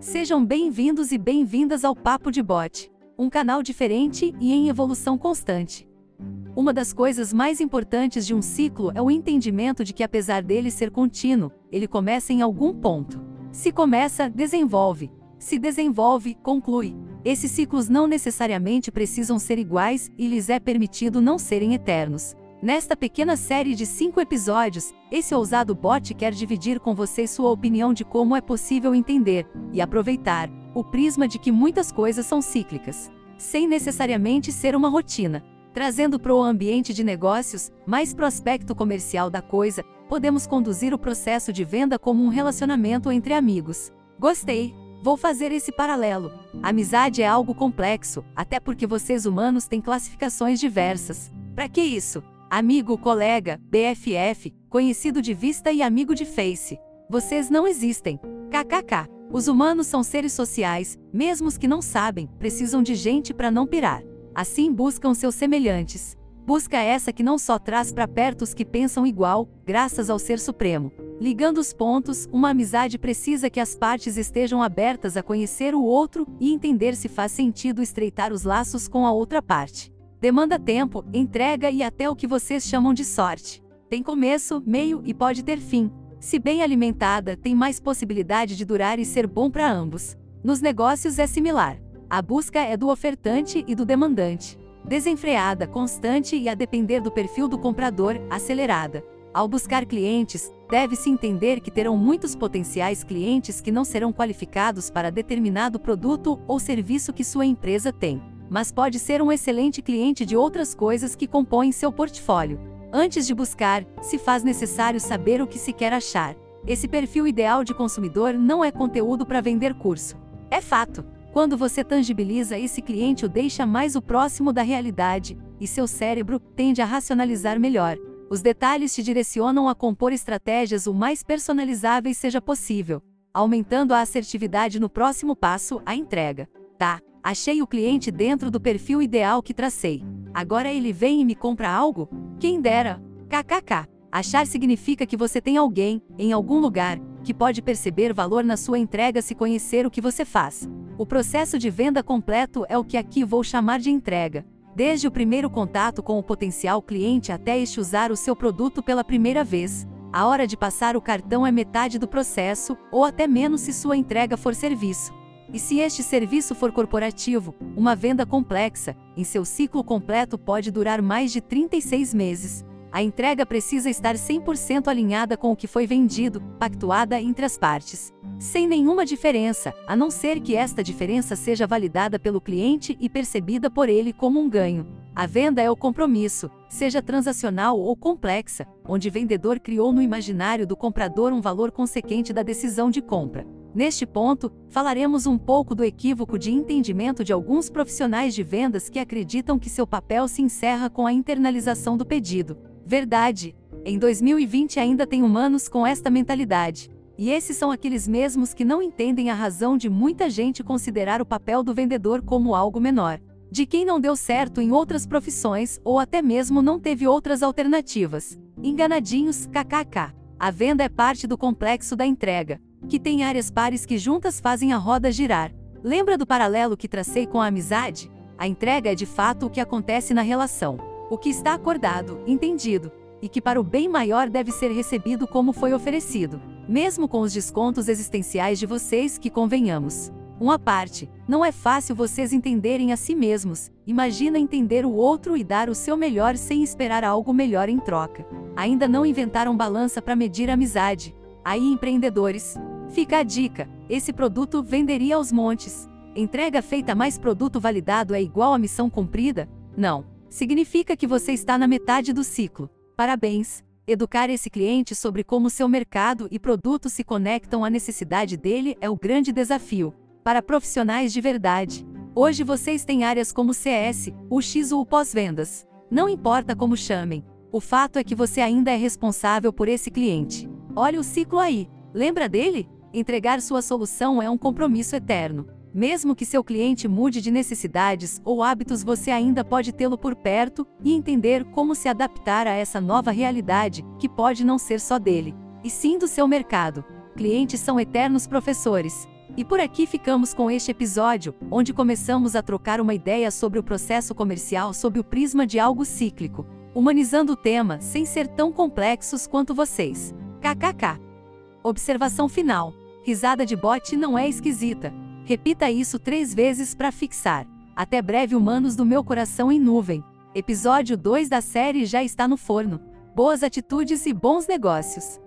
Sejam bem-vindos e bem-vindas ao Papo de Bot, um canal diferente e em evolução constante. Uma das coisas mais importantes de um ciclo é o entendimento de que, apesar dele ser contínuo, ele começa em algum ponto. Se começa, desenvolve. Se desenvolve, conclui. Esses ciclos não necessariamente precisam ser iguais e lhes é permitido não serem eternos. Nesta pequena série de cinco episódios, esse ousado bot quer dividir com vocês sua opinião de como é possível entender e aproveitar o prisma de que muitas coisas são cíclicas, sem necessariamente ser uma rotina. Trazendo para o ambiente de negócios, mais pro aspecto comercial da coisa, podemos conduzir o processo de venda como um relacionamento entre amigos. Gostei! Vou fazer esse paralelo. Amizade é algo complexo, até porque vocês humanos têm classificações diversas. Para que isso? Amigo, colega, BFF, conhecido de vista e amigo de face. Vocês não existem. KKK. Os humanos são seres sociais, mesmo os que não sabem, precisam de gente para não pirar. Assim buscam seus semelhantes. Busca essa que não só traz para perto os que pensam igual, graças ao Ser Supremo. Ligando os pontos, uma amizade precisa que as partes estejam abertas a conhecer o outro e entender se faz sentido estreitar os laços com a outra parte. Demanda tempo, entrega e até o que vocês chamam de sorte. Tem começo, meio e pode ter fim. Se bem alimentada, tem mais possibilidade de durar e ser bom para ambos. Nos negócios é similar. A busca é do ofertante e do demandante. Desenfreada, constante e a depender do perfil do comprador, acelerada. Ao buscar clientes, deve-se entender que terão muitos potenciais clientes que não serão qualificados para determinado produto ou serviço que sua empresa tem mas pode ser um excelente cliente de outras coisas que compõem seu portfólio. Antes de buscar, se faz necessário saber o que se quer achar. Esse perfil ideal de consumidor não é conteúdo para vender curso. É fato. Quando você tangibiliza esse cliente, o deixa mais o próximo da realidade, e seu cérebro tende a racionalizar melhor. Os detalhes te direcionam a compor estratégias o mais personalizáveis seja possível, aumentando a assertividade no próximo passo, a entrega. Tá, Achei o cliente dentro do perfil ideal que tracei. Agora ele vem e me compra algo? Quem dera. KKK. Achar significa que você tem alguém, em algum lugar, que pode perceber valor na sua entrega se conhecer o que você faz. O processo de venda completo é o que aqui vou chamar de entrega. Desde o primeiro contato com o potencial cliente até este usar o seu produto pela primeira vez. A hora de passar o cartão é metade do processo, ou até menos se sua entrega for serviço. E se este serviço for corporativo, uma venda complexa, em seu ciclo completo pode durar mais de 36 meses. A entrega precisa estar 100% alinhada com o que foi vendido, pactuada entre as partes. Sem nenhuma diferença, a não ser que esta diferença seja validada pelo cliente e percebida por ele como um ganho. A venda é o compromisso, seja transacional ou complexa, onde o vendedor criou no imaginário do comprador um valor consequente da decisão de compra. Neste ponto, falaremos um pouco do equívoco de entendimento de alguns profissionais de vendas que acreditam que seu papel se encerra com a internalização do pedido. Verdade! Em 2020 ainda tem humanos com esta mentalidade. E esses são aqueles mesmos que não entendem a razão de muita gente considerar o papel do vendedor como algo menor. De quem não deu certo em outras profissões ou até mesmo não teve outras alternativas. Enganadinhos, kkk. A venda é parte do complexo da entrega que tem áreas pares que juntas fazem a roda girar. Lembra do paralelo que tracei com a amizade? A entrega é de fato o que acontece na relação. O que está acordado, entendido, e que para o bem maior deve ser recebido como foi oferecido, mesmo com os descontos existenciais de vocês que convenhamos. Uma parte, não é fácil vocês entenderem a si mesmos, imagina entender o outro e dar o seu melhor sem esperar algo melhor em troca. Ainda não inventaram balança para medir a amizade. Aí empreendedores, Fica a dica: esse produto venderia aos montes. Entrega feita mais produto validado é igual a missão cumprida? Não. Significa que você está na metade do ciclo. Parabéns! Educar esse cliente sobre como seu mercado e produto se conectam à necessidade dele é o grande desafio. Para profissionais de verdade. Hoje vocês têm áreas como CS, UX ou pós-vendas. Não importa como chamem. O fato é que você ainda é responsável por esse cliente. Olha o ciclo aí. Lembra dele? Entregar sua solução é um compromisso eterno. Mesmo que seu cliente mude de necessidades ou hábitos, você ainda pode tê-lo por perto e entender como se adaptar a essa nova realidade, que pode não ser só dele, e sim do seu mercado. Clientes são eternos professores. E por aqui ficamos com este episódio, onde começamos a trocar uma ideia sobre o processo comercial sob o prisma de algo cíclico, humanizando o tema sem ser tão complexos quanto vocês. KKK. Observação final. Risada de bot não é esquisita. Repita isso três vezes para fixar. Até breve, humanos do meu coração em nuvem. Episódio 2 da série já está no forno. Boas atitudes e bons negócios.